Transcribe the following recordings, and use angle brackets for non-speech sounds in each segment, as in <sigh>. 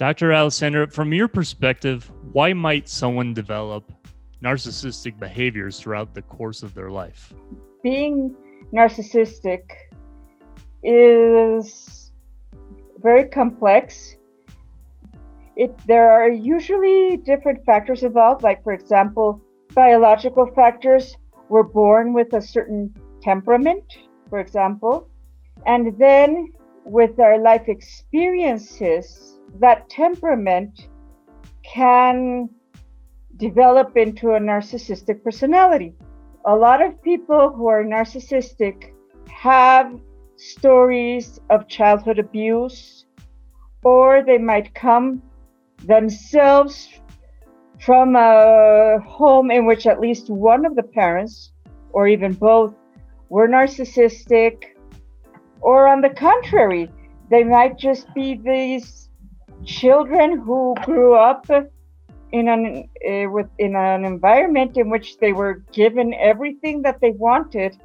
Dr. Alessandra, from your perspective, why might someone develop narcissistic behaviors throughout the course of their life? Being narcissistic is very complex. It, there are usually different factors involved, like, for example, biological factors. We're born with a certain temperament, for example. And then with our life experiences, that temperament can develop into a narcissistic personality. A lot of people who are narcissistic have stories of childhood abuse, or they might come themselves from a home in which at least one of the parents, or even both, were narcissistic, or on the contrary, they might just be these children who grew up in an uh, with in an environment in which they were given everything that they wanted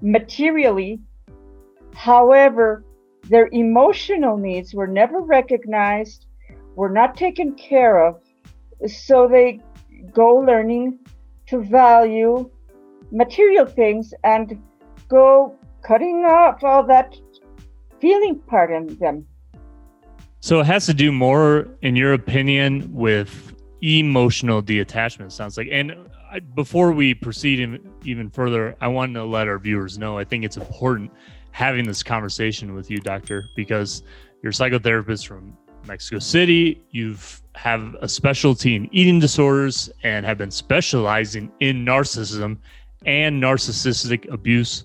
materially. However their emotional needs were never recognized were not taken care of. So they go learning to value material things and go cutting off all that feeling part in them so it has to do more, in your opinion, with emotional detachment. Sounds like. And before we proceed even further, I want to let our viewers know. I think it's important having this conversation with you, doctor, because you're a psychotherapist from Mexico City. You've have a specialty in eating disorders and have been specializing in narcissism and narcissistic abuse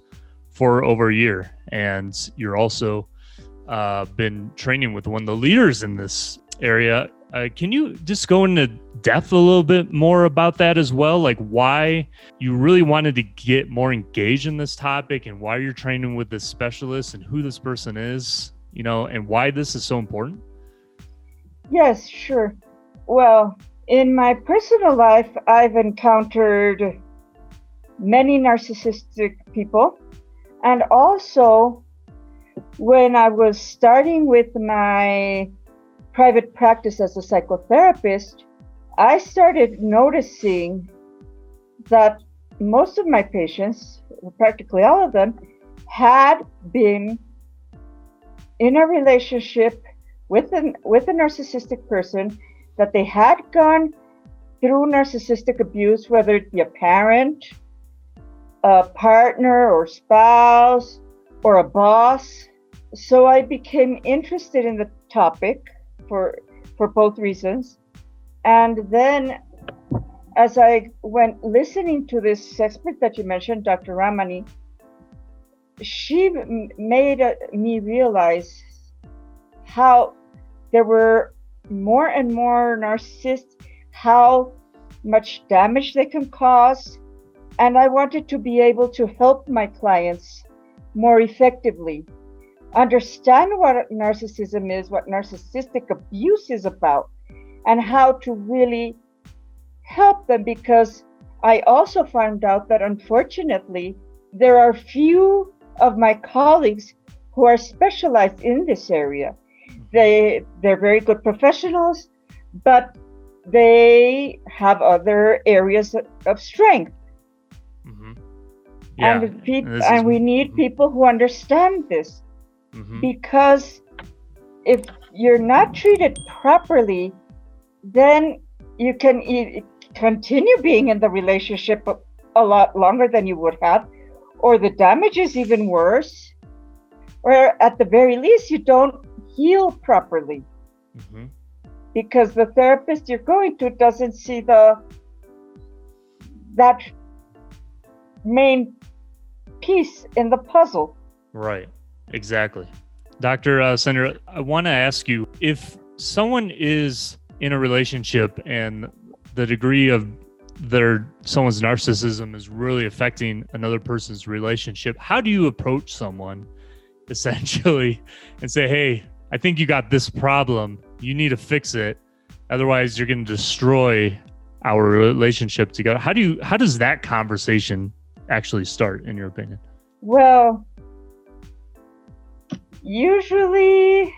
for over a year. And you're also uh, been training with one of the leaders in this area. Uh, can you just go into depth a little bit more about that as well? Like why you really wanted to get more engaged in this topic and why you're training with this specialist and who this person is, you know, and why this is so important? Yes, sure. Well, in my personal life, I've encountered many narcissistic people and also when I was starting with my private practice as a psychotherapist, I started noticing that most of my patients, practically all of them, had been in a relationship with an with a narcissistic person that they had gone through narcissistic abuse, whether it be a parent, a partner or spouse, or a boss. So I became interested in the topic for for both reasons. And then as I went listening to this expert that you mentioned, Dr. Ramani, she made uh, me realize how there were more and more narcissists, how much damage they can cause. And I wanted to be able to help my clients more effectively. Understand what narcissism is, what narcissistic abuse is about, and how to really help them because I also found out that unfortunately there are few of my colleagues who are specialized in this area. Mm-hmm. They they're very good professionals, but they have other areas of strength. Yeah. And, pe- and, and we need people who understand this mm-hmm. because if you're not treated properly, then you can e- continue being in the relationship a, a lot longer than you would have, or the damage is even worse, or at the very least, you don't heal properly. Mm-hmm. Because the therapist you're going to doesn't see the that main piece in the puzzle. Right. Exactly. Dr. Uh, Senator, I want to ask you if someone is in a relationship and the degree of their someone's narcissism is really affecting another person's relationship, how do you approach someone <laughs> essentially and say, "Hey, I think you got this problem. You need to fix it. Otherwise, you're going to destroy our relationship together." How do you how does that conversation actually start, in your opinion? Well, usually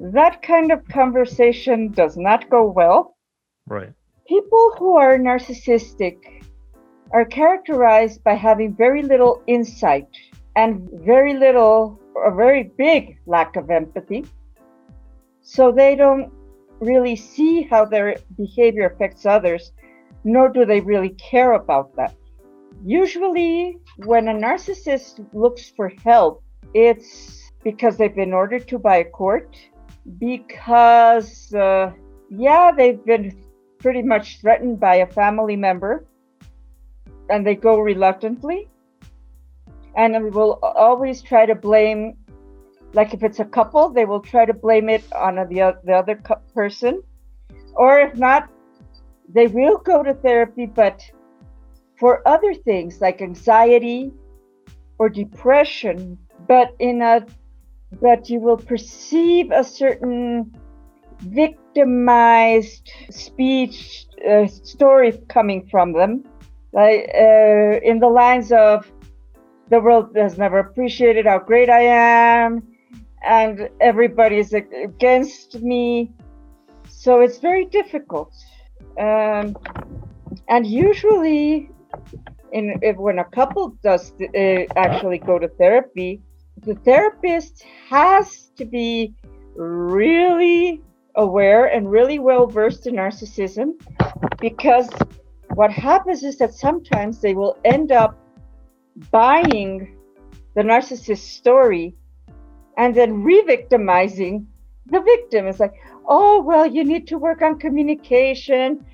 that kind of conversation does not go well. Right. People who are narcissistic are characterized by having very little insight and very little, a very big lack of empathy. So they don't really see how their behavior affects others, nor do they really care about that. Usually, when a narcissist looks for help, it's because they've been ordered to by a court, because, uh, yeah, they've been pretty much threatened by a family member, and they go reluctantly. And we will always try to blame, like if it's a couple, they will try to blame it on the, the other person. Or if not, they will go to therapy, but for other things like anxiety or depression, but in a but you will perceive a certain victimized speech uh, story coming from them, like uh, in the lines of the world has never appreciated how great I am, and everybody's against me. So it's very difficult. Um, and usually in if, when a couple does uh, actually go to therapy, the therapist has to be really aware and really well versed in narcissism because what happens is that sometimes they will end up buying the narcissist's story and then re-victimizing the victim. It's like, oh well, you need to work on communication.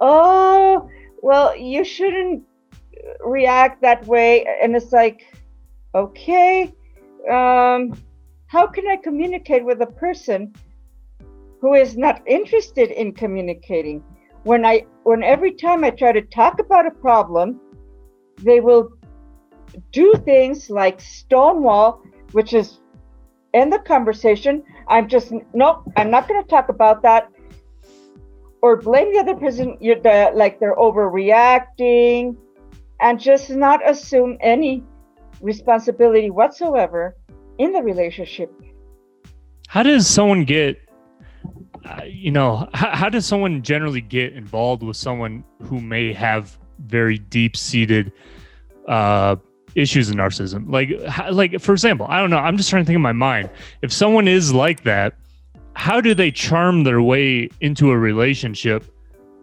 Oh well, you shouldn't react that way and it's like okay um, how can i communicate with a person who is not interested in communicating? When i when every time i try to talk about a problem they will do things like stonewall which is end the conversation. I'm just nope i'm not going to talk about that. Or blame the other person you're the, like they're overreacting and just not assume any responsibility whatsoever in the relationship. How does someone get, uh, you know, how, how does someone generally get involved with someone who may have very deep seated uh, issues of narcissism? Like, like for example, I don't know. I'm just trying to think in my mind. If someone is like that, how do they charm their way into a relationship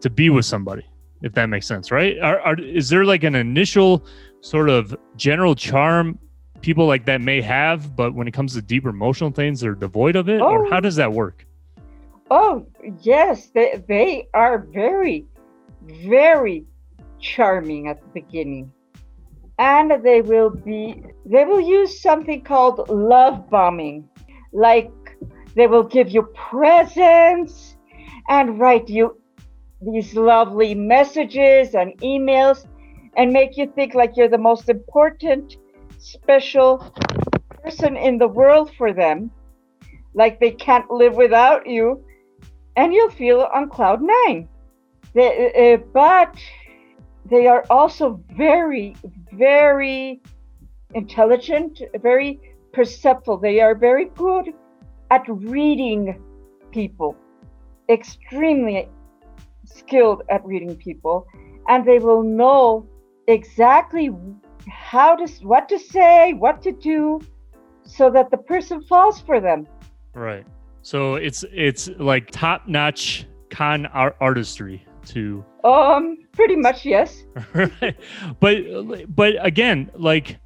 to be with somebody? If that makes sense, right? Are, are, is there like an initial sort of general charm people like that may have, but when it comes to deeper emotional things, they're devoid of it? Oh. Or how does that work? Oh, yes. They, they are very, very charming at the beginning. And they will be, they will use something called love bombing. Like they will give you presents and write you these lovely messages and emails and make you think like you're the most important, special person in the world for them, like they can't live without you, and you'll feel on cloud nine. They, uh, but they are also very, very intelligent, very perceptive. They are very good at reading people, extremely skilled at reading people and they will know exactly how to what to say what to do so that the person falls for them. Right. So it's it's like top notch con art- artistry to um pretty much yes. <laughs> But but again like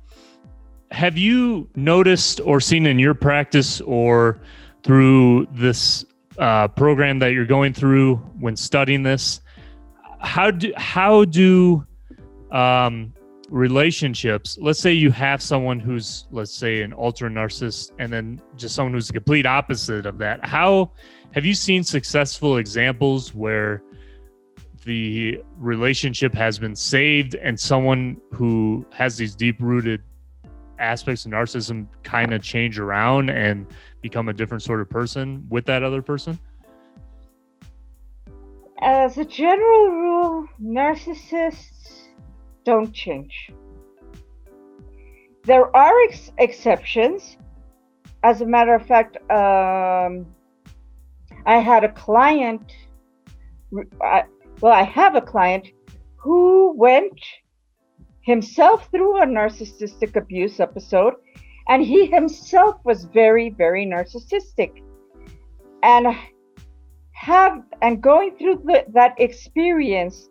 have you noticed or seen in your practice or through this uh, program that you're going through when studying this how do how do um, relationships let's say you have someone who's let's say an ultra narcissist and then just someone who's the complete opposite of that how have you seen successful examples where the relationship has been saved and someone who has these deep rooted aspects of narcissism kind of change around and become a different sort of person with that other person? As a general rule, narcissists don't change. There are ex- exceptions. As a matter of fact, um, I had a client, I, well, I have a client who went himself through a narcissistic abuse episode, and he himself was very, very narcissistic. And have and going through the, that experience,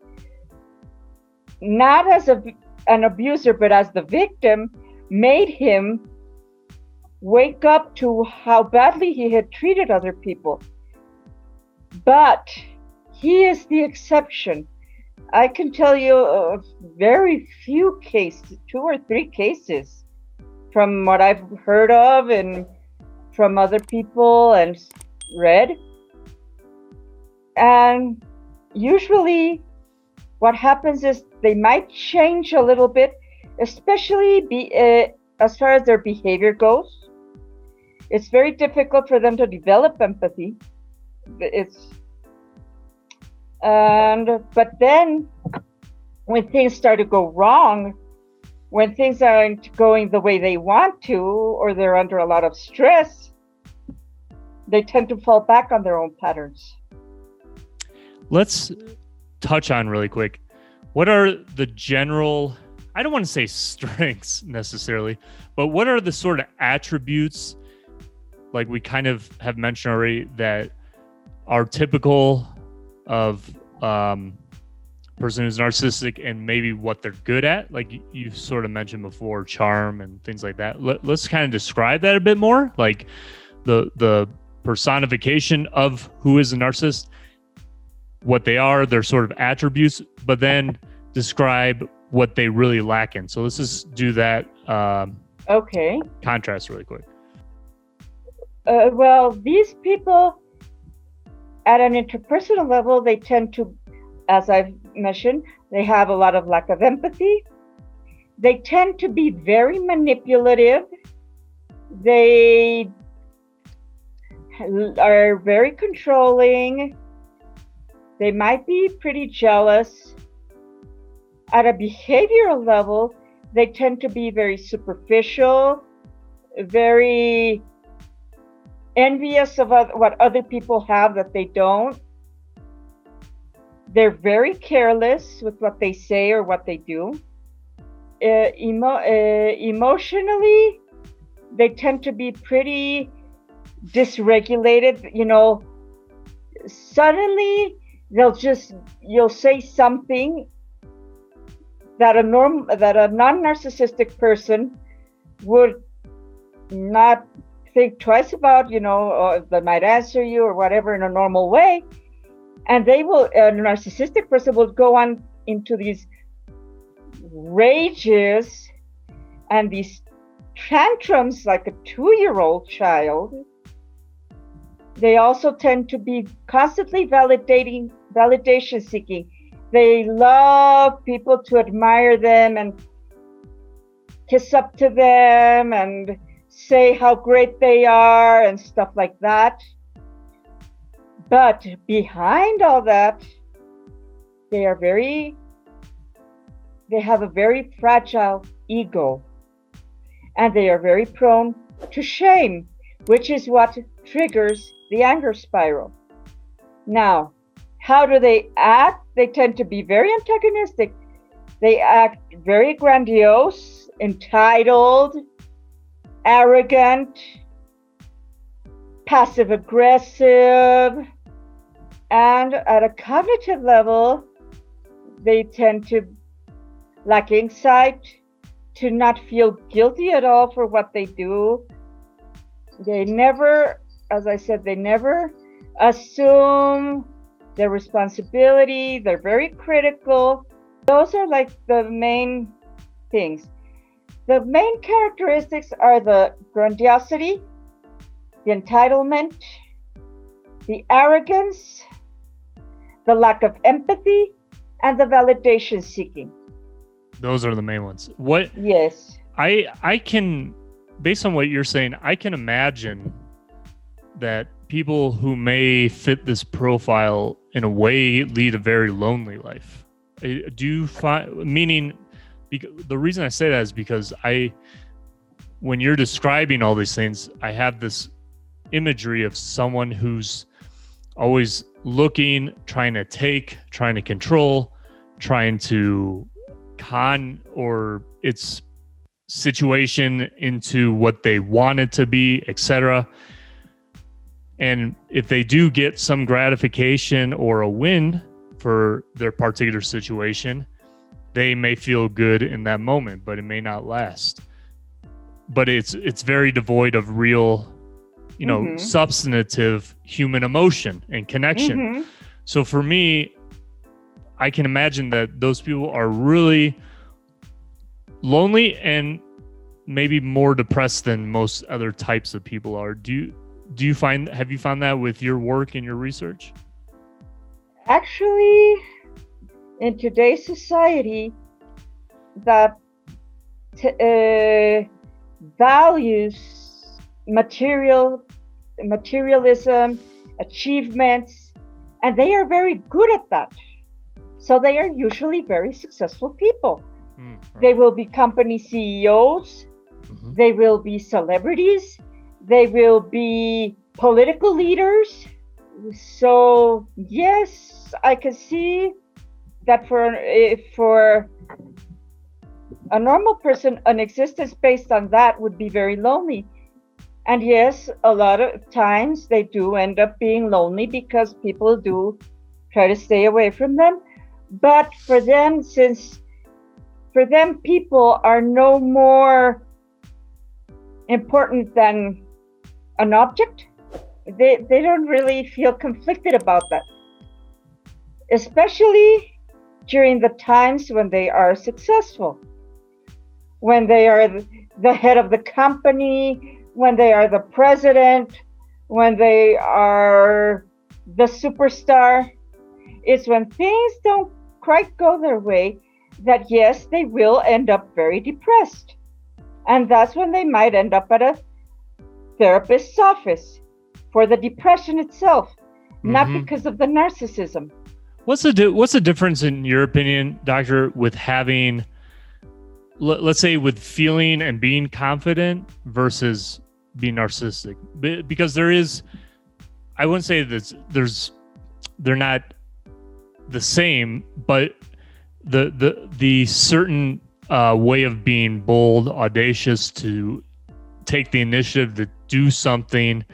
not as a, an abuser, but as the victim, made him wake up to how badly he had treated other people. But he is the exception. I can tell you of very few cases, two or three cases, from what I've heard of and from other people and read. And usually, what happens is they might change a little bit, especially be, uh, as far as their behavior goes. It's very difficult for them to develop empathy. It's and but then when things start to go wrong, when things aren't going the way they want to, or they're under a lot of stress, they tend to fall back on their own patterns. Let's touch on really quick. What are the general, I don't want to say strengths <laughs> necessarily, but what are the sort of attributes, like we kind of have mentioned already, that are typical of um, person who's narcissistic and maybe what they're good at like you, you sort of mentioned before charm and things like that. Let, let's kind of describe that a bit more. Like the the personification of who is a narcissist what they are their sort of attributes but then describe what they really lack in. So let's just do that um, okay. contrast really quick. Uh, well these people at an interpersonal level, they tend to, as I've mentioned, they have a lot of lack of empathy. They tend to be very manipulative. They are very controlling. They might be pretty jealous. At a behavioral level, they tend to be very superficial, very envious of what other people have that they don't. They're very careless with what they say or what they do. Uh, emo- uh, emotionally, they tend to be pretty dysregulated. You know, suddenly they'll just you'll say something that a norm that a non-narcissistic person would not think twice about, you know, or they might answer you or whatever in a normal way. And they will, a narcissistic person will go on into these rages and these tantrums like a two year old child. They also tend to be constantly validating, validation seeking. They love people to admire them and kiss up to them and say how great they are and stuff like that. But behind all that, they are very, they have a very fragile ego. And they are very prone to shame, which is what triggers the anger spiral. Now, how do they act? They tend to be very antagonistic. They act very grandiose, entitled, arrogant, passive aggressive, and at a cognitive level, they tend to lack insight, to not feel guilty at all for what they do. They never, as I said, they never assume their responsibility. They're very critical. Those are like the main things. The main characteristics are the grandiosity, the entitlement, the arrogance, the lack of empathy, and the validation seeking. Those are the main ones. What? Yes. I I can based on what you're saying, I can imagine that people who may fit this profile in a way lead a very lonely life. Do you find meaning because the reason I say that is because I, when you're describing all these things, I have this imagery of someone who's always looking, trying to take, trying to control, trying to con or its situation into what they want it to be, etc. And if they do get some gratification or a win for their particular situation, they may feel good in that moment, but it may not last. But it's it's very devoid of real, you know, Mhm. substantive human emotion and connection. Mhm. So for me, I can imagine that those people are really lonely and maybe more depressed than most other types of people are. Do you do you find have you found that with your work and your research? Actually, in today's society, that t- uh, values material materialism, achievements, and they are very good at that. So they are usually very successful people. Hmm, They will be company CEOs, Mhm. they will be celebrities, they will be political leaders. So yes, I can see that for if for a normal person, an existence based on that would be very lonely. And yes, a lot of times they do end up being lonely because people do try to stay away from them. But for them, since for them, people are no more important than an object, they, they don't really feel conflicted about that. Especially during the times when they are successful, when they are the- head of the company, when they are the president, when they are the superstar. It's when things don't quite go their way that, yes, they will end up very depressed. And that's when they might end up at a therapist's office for the depression itself, not Mhm. because of the narcissism. What's the di- what's the difference in your opinion, doctor, with having let, let's say with feeling and being confident versus being narcissistic? Be- Because there is I wouldn't say that there's they're not the same, but the the the certain uh, way of being bold, audacious to take the initiative to do something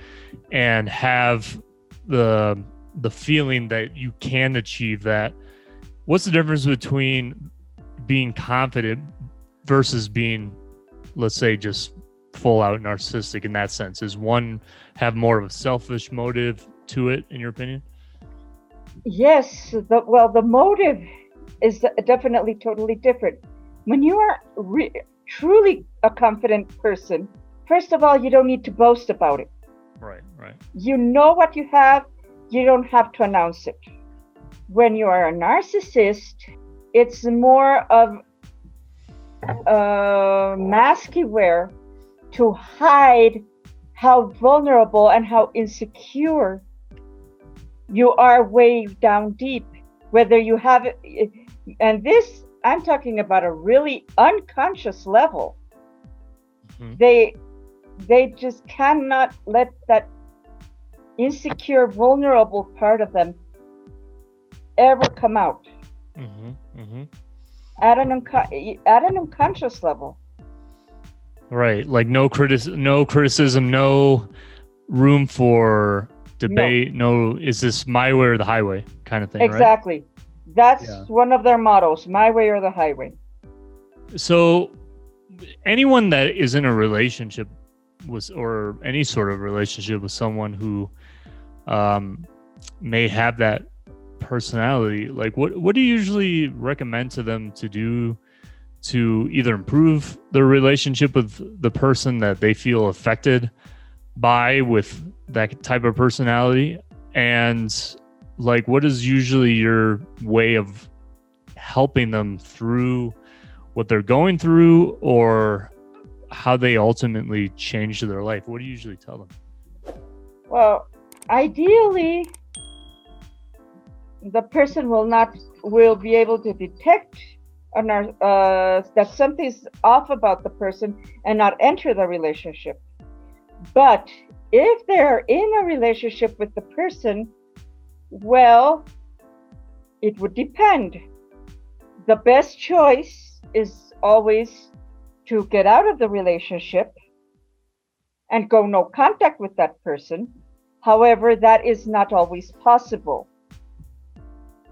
and have the the feeling that you can achieve that. What's the difference between being confident versus being, let's say, just full out narcissistic in that sense? Is one have more of a selfish motive to it, in your opinion? Yes, the, well, the motive is definitely totally different. When you are re- truly a confident person, first of all, you don't need to boast about it. Right, right. You know what you have, you don't have to announce it. When you are a narcissist, it's more of a mask you wear to hide how vulnerable and how insecure you are way down deep. Whether you have it, and this, I'm talking about a really unconscious level. Mhm. They, they just cannot let that insecure, vulnerable part of them ever come out Mm-hmm, mm-hmm. at an unco- at an unconscious level. Right, like no critic, no criticism, no room for debate. No, is this my way or the highway kind of thing, right? exactly. That's Yeah. one of their mottos: "My way or the highway." So, anyone that is in a relationship with, or any sort of relationship with someone who um, may have that personality, like what what do you usually recommend to them to do to either improve their relationship with the person that they feel affected by with that type of personality, and like what is usually your way of helping them through what they're going through or how they ultimately change their life what do you usually tell them Well, ideally, the person will not will be able to detect a nar- uh, that something's off about the person and not enter the relationship. But if they're in a relationship with the person Well, it would depend. The best choice is always to get out of the relationship and go no contact with that person. However, that is not always possible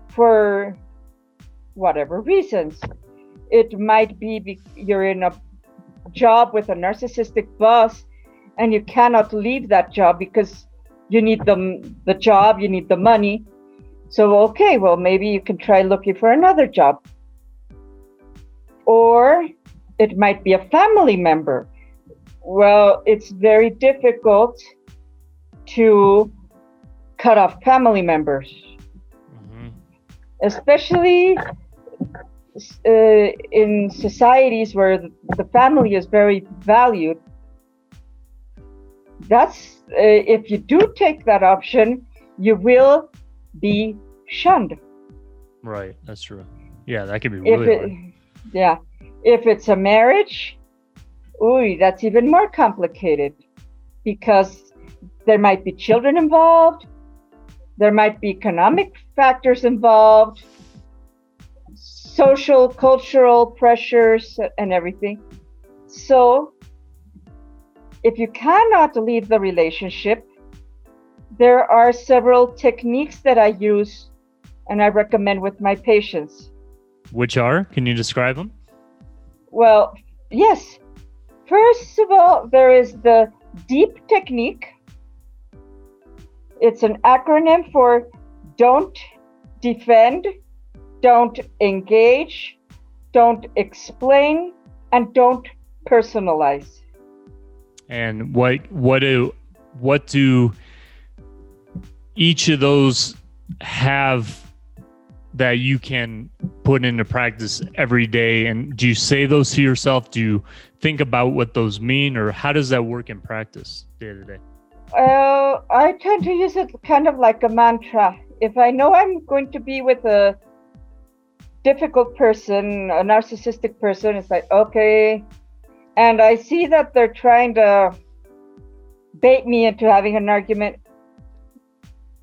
for whatever reasons. It might be you're in a job with a narcissistic boss and you cannot leave that job because you need the, the job, you need the money. So, okay, well, maybe you can try looking for another job. Or it might be a family member. Well, it's very difficult to cut off family members, mm-hmm. especially uh, in societies where the family is very valued. That's uh, if you do take that option, you will be shunned. Right, that's true. Yeah, that could be really it. Yeah, if it's a marriage, ooh, that's even more complicated because there might be children involved, there might be economic factors involved, social, cultural pressures, and everything. So, if you cannot leave the relationship, there are several techniques that I use and I recommend with my patients. Which are? Can you describe them? Well, yes. First of all, there is the DEEP technique. It's an acronym for don't defend, don't engage, don't explain, and don't personalize. And what what do what do each of those have that you can put into practice every day? And do you say those to yourself? Do you think about what those mean or how does that work in practice day to day? Uh, i tend to use it kind of like a mantra. If i know i'm going to be with a difficult person a narcissistic person it's like okay. And i see that they're trying to bait me into having an argument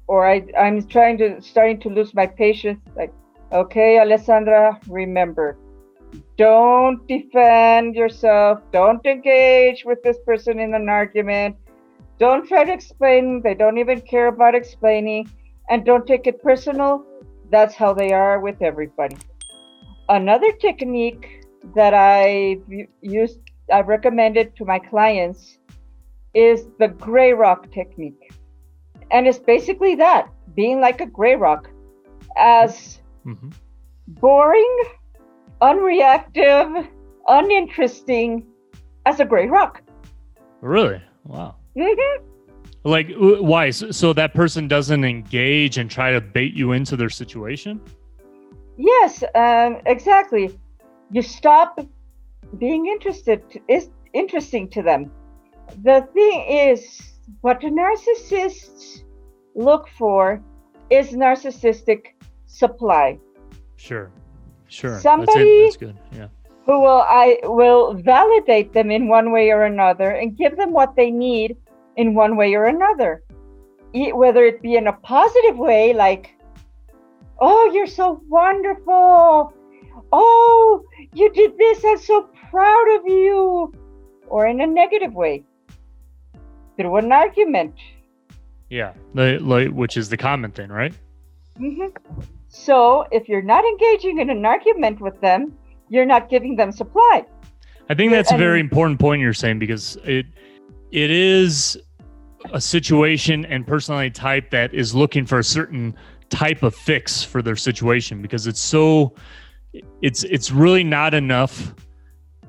or I, I'm trying to starting to lose my patience. Like, okay, Alessandra, remember, don't defend yourself. Don't engage with this person in an argument. Don't try to explain. They don't even care about explaining. And don't take it personal. That's how they are with everybody. Another technique that I used, I recommended to my clients is the gray rock technique and it's basically that being like a gray rock as mm-hmm. boring unreactive uninteresting as a gray rock. Really? Wow. Mm-hmm. like why? So that person doesn't engage and try to bait you into their situation? Yes um, exactly. You stop being interested is interesting to them. The thing is what the narcissists look for is narcissistic supply. Sure. Sure. Somebody that's, that's good. Yeah. Who will I will validate them in one way or another and give them what they need in one way or another. Whether it be in a positive way, like, oh, you're so wonderful. Oh, you did this. I'm so proud of you. Or in a negative way, through an argument. Yeah, like, which is the common thing, right? Mm-hmm. So if you're not engaging in an argument with them, you're not giving them supply. I think that's and, a very important point you're saying because it it is a situation and personality type that is looking for a certain type of fix for their situation because it's so it's it's really not enough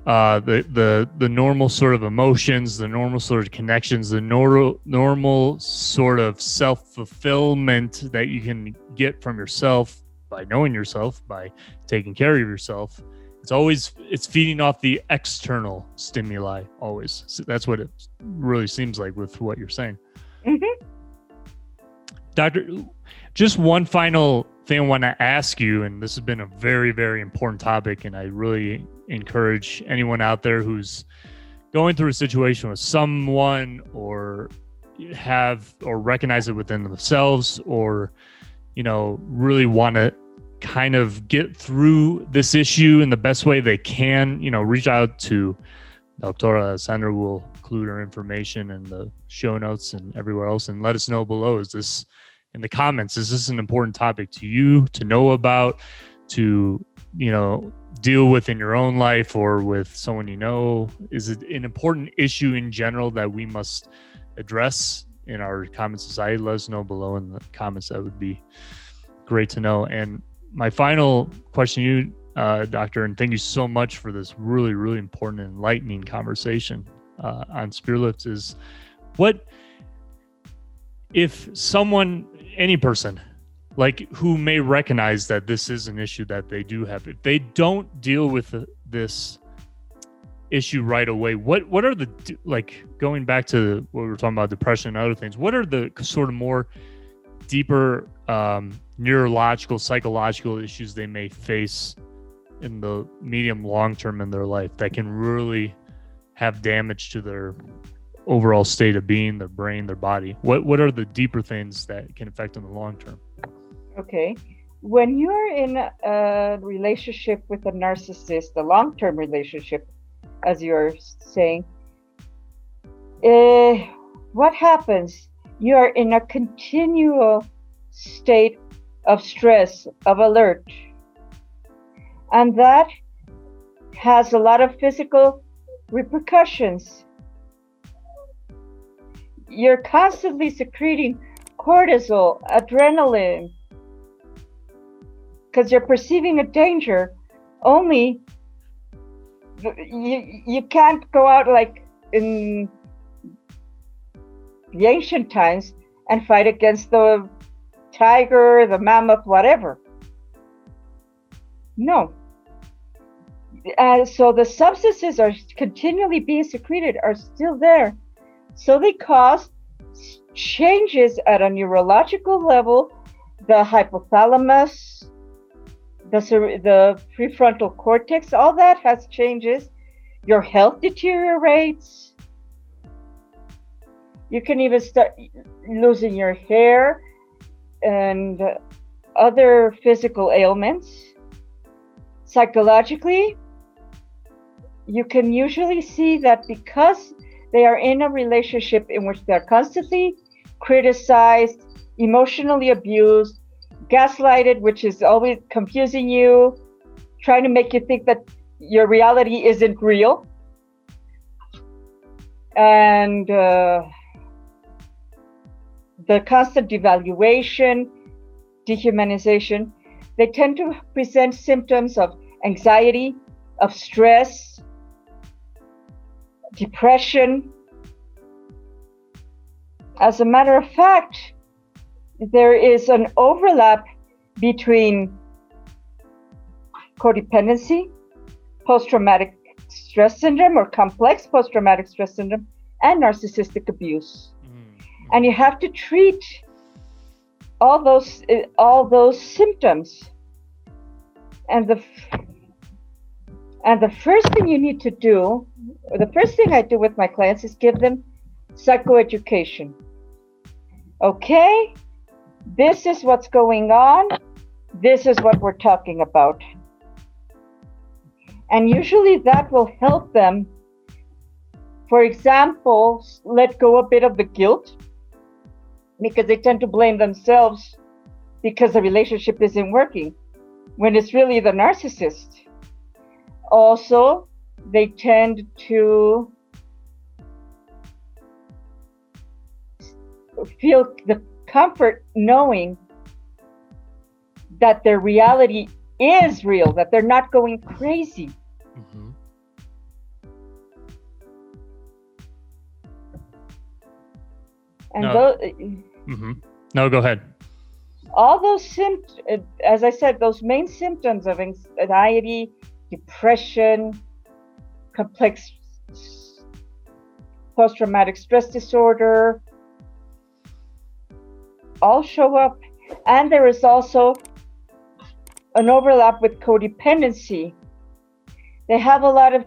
uh, the the the normal sort of emotions, the normal sort of connections, the normal normal sort of self fulfillment that you can get from yourself by knowing yourself, by taking care of yourself. It's always it's feeding off the external stimuli. Always, so that's what it really seems like with what you're saying. Mm-hmm. Doctor, just one final thing I want to ask you, and this has been a very, very important topic, and I really encourage anyone out there who's going through a situation with someone or have or recognize it within themselves or you know, really want to kind of get through this issue in the best way they can, you know, reach out to Doctor Alessandra will include her information in the show notes and everywhere else and let us know below. Is this in the comments? Is this an important topic to you to know about, to, you know, deal with in your own life or with someone you know? Is it an important issue in general that we must address in our common society? Let us know below in the comments. That would be great to know. And my final question you, uh, Doctor, and thank you so much for this really, really important enlightening conversation uh, on Spearlifts is what if someone, any person, like who may recognize that this is an issue that they do have, if they don't deal with this issue right away, what what are the like going back to what we were talking about depression and other things? What are the sort of more deeper um, neurological, psychological issues they may face in the medium long term in their life that can really have damage to their overall state of being, their brain, their body? What what are the deeper things that can affect them in the long term? Okay. When you're in a relationship with a narcissist, a long term relationship, as you're saying, uh, what happens? You are in a continual state of stress, of alert. And that has a lot of physical repercussions. You're constantly secreting cortisol, adrenaline, because you're perceiving a danger. Only you, you can't go out like in the ancient times and fight against the tiger, the mammoth, whatever. No. Uh, so the substances are continually being secreted are still there. So they cause changes at a neurological level, the hypothalamus, the, the prefrontal cortex, all that has changes. Your health deteriorates. You can even start losing your hair and other physical ailments. Psychologically, you can usually see that because they are in a relationship in which they're constantly criticized, emotionally abused, gaslighted, which is always confusing you, trying to make you think that your reality isn't real. And uh, the constant devaluation, dehumanization, they tend to present symptoms of anxiety, of stress, depression. As a matter of fact, there is an overlap between codependency, post traumatic stress syndrome, or complex post traumatic stress syndrome, and narcissistic abuse. And you have to treat all those uh, all those symptoms. And the and the first thing you need to do the first thing i do with my clients is give them psychoeducation. Okay this is what's going on. This is what we're talking about. And usually that will help them. For example let go a bit of the guilt because they tend to blame themselves because the relationship isn't working when it's really the narcissist. Also, they tend to feel the comfort knowing that their reality is real, that they're not going crazy. Mm-hmm. And no. those, Mm-hmm. No, go ahead. All those symptoms, as I said, those main symptoms of anxiety, depression, complex post traumatic stress disorder, all show up. And there is also an overlap with codependency. They have a lot of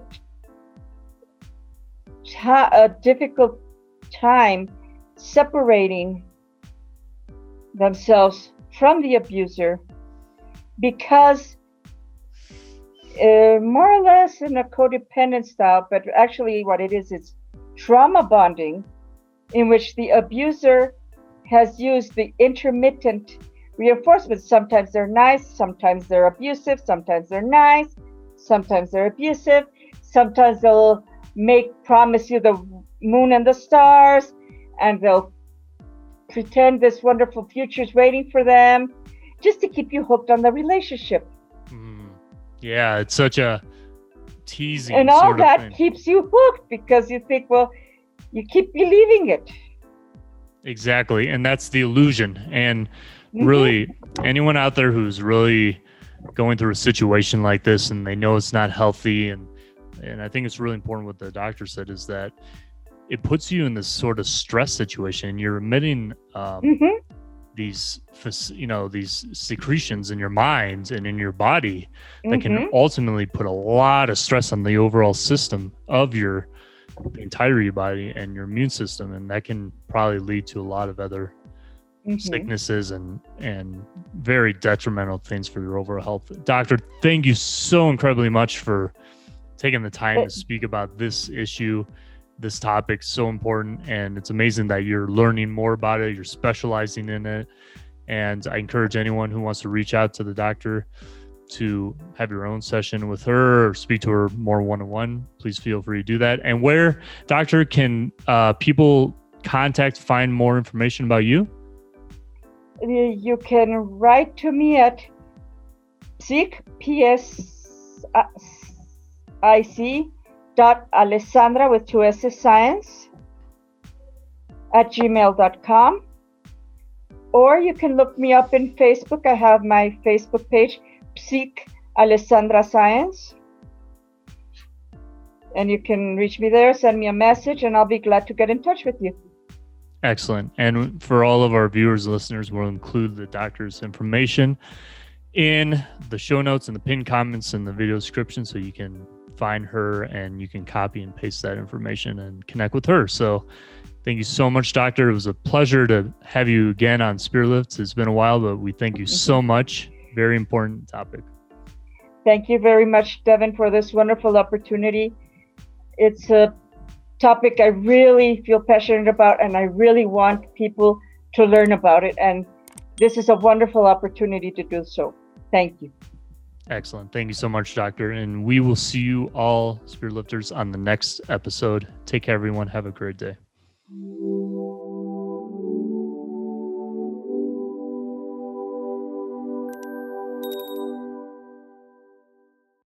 a difficult time separating themselves from the abuser because uh, more or less in a codependent style, but actually what it is, it's trauma bonding in which the abuser has used the intermittent reinforcements. Sometimes they're nice, sometimes they're abusive, sometimes they're nice, sometimes they're abusive, sometimes they'll make promise you the moon and the stars, and they'll pretend this wonderful future is waiting for them just to keep you hooked on the relationship. Mm. Yeah, it's such a teasing. And all that keeps you hooked because you think, well, you keep believing it. Exactly. And that's the illusion. And Mhm. really, anyone out there who's really going through a situation like this and they know it's not healthy and and I think it's really important what the doctor said is that it puts you in this sort of stress situation. You're emitting um, Mhm. these, you know, these secretions in your mind and in your body that Mhm. can ultimately put a lot of stress on the overall system of your the entire your body and your immune system, and that can probably lead to a lot of other Mhm. sicknesses and and very detrimental things for your overall health. Doctor, thank you so incredibly much for taking the time to speak about this issue. This topic so important, and it's amazing that you're learning more about it. You're specializing in it, and I encourage anyone who wants to reach out to the doctor to have your own session with her or speak to her more one-on-one. Please feel free to do that. And where, doctor, can uh, people contact find more information about you? Uh, You can write to me at psic, P-S, uh, dot Alessandra with two S's science at gmail.com. Or you can look me up in Facebook. I have my Facebook page, Psic Alessandra Science. And you can reach me there, send me a message, and I'll be glad to get in touch with you. Excellent. And for all of our viewers, listeners, we'll include the doctor's information in the show notes and the pinned comments in the video description so you can find her and you can copy and paste that information and connect with her. So thank you so much, Doctor. It was a pleasure to have you again on Spear Lifts. It's been a while, but we thank you so much. Very important topic. Thank you very much, Devin, for this wonderful opportunity. It's a topic I really feel passionate about, and I really want people to learn about it. And this is a wonderful opportunity to do so. Thank you. Excellent. Thank you so much, Doctor. And we will see you all, Spear Lifters, on the next episode. Take care, everyone. Have a great day.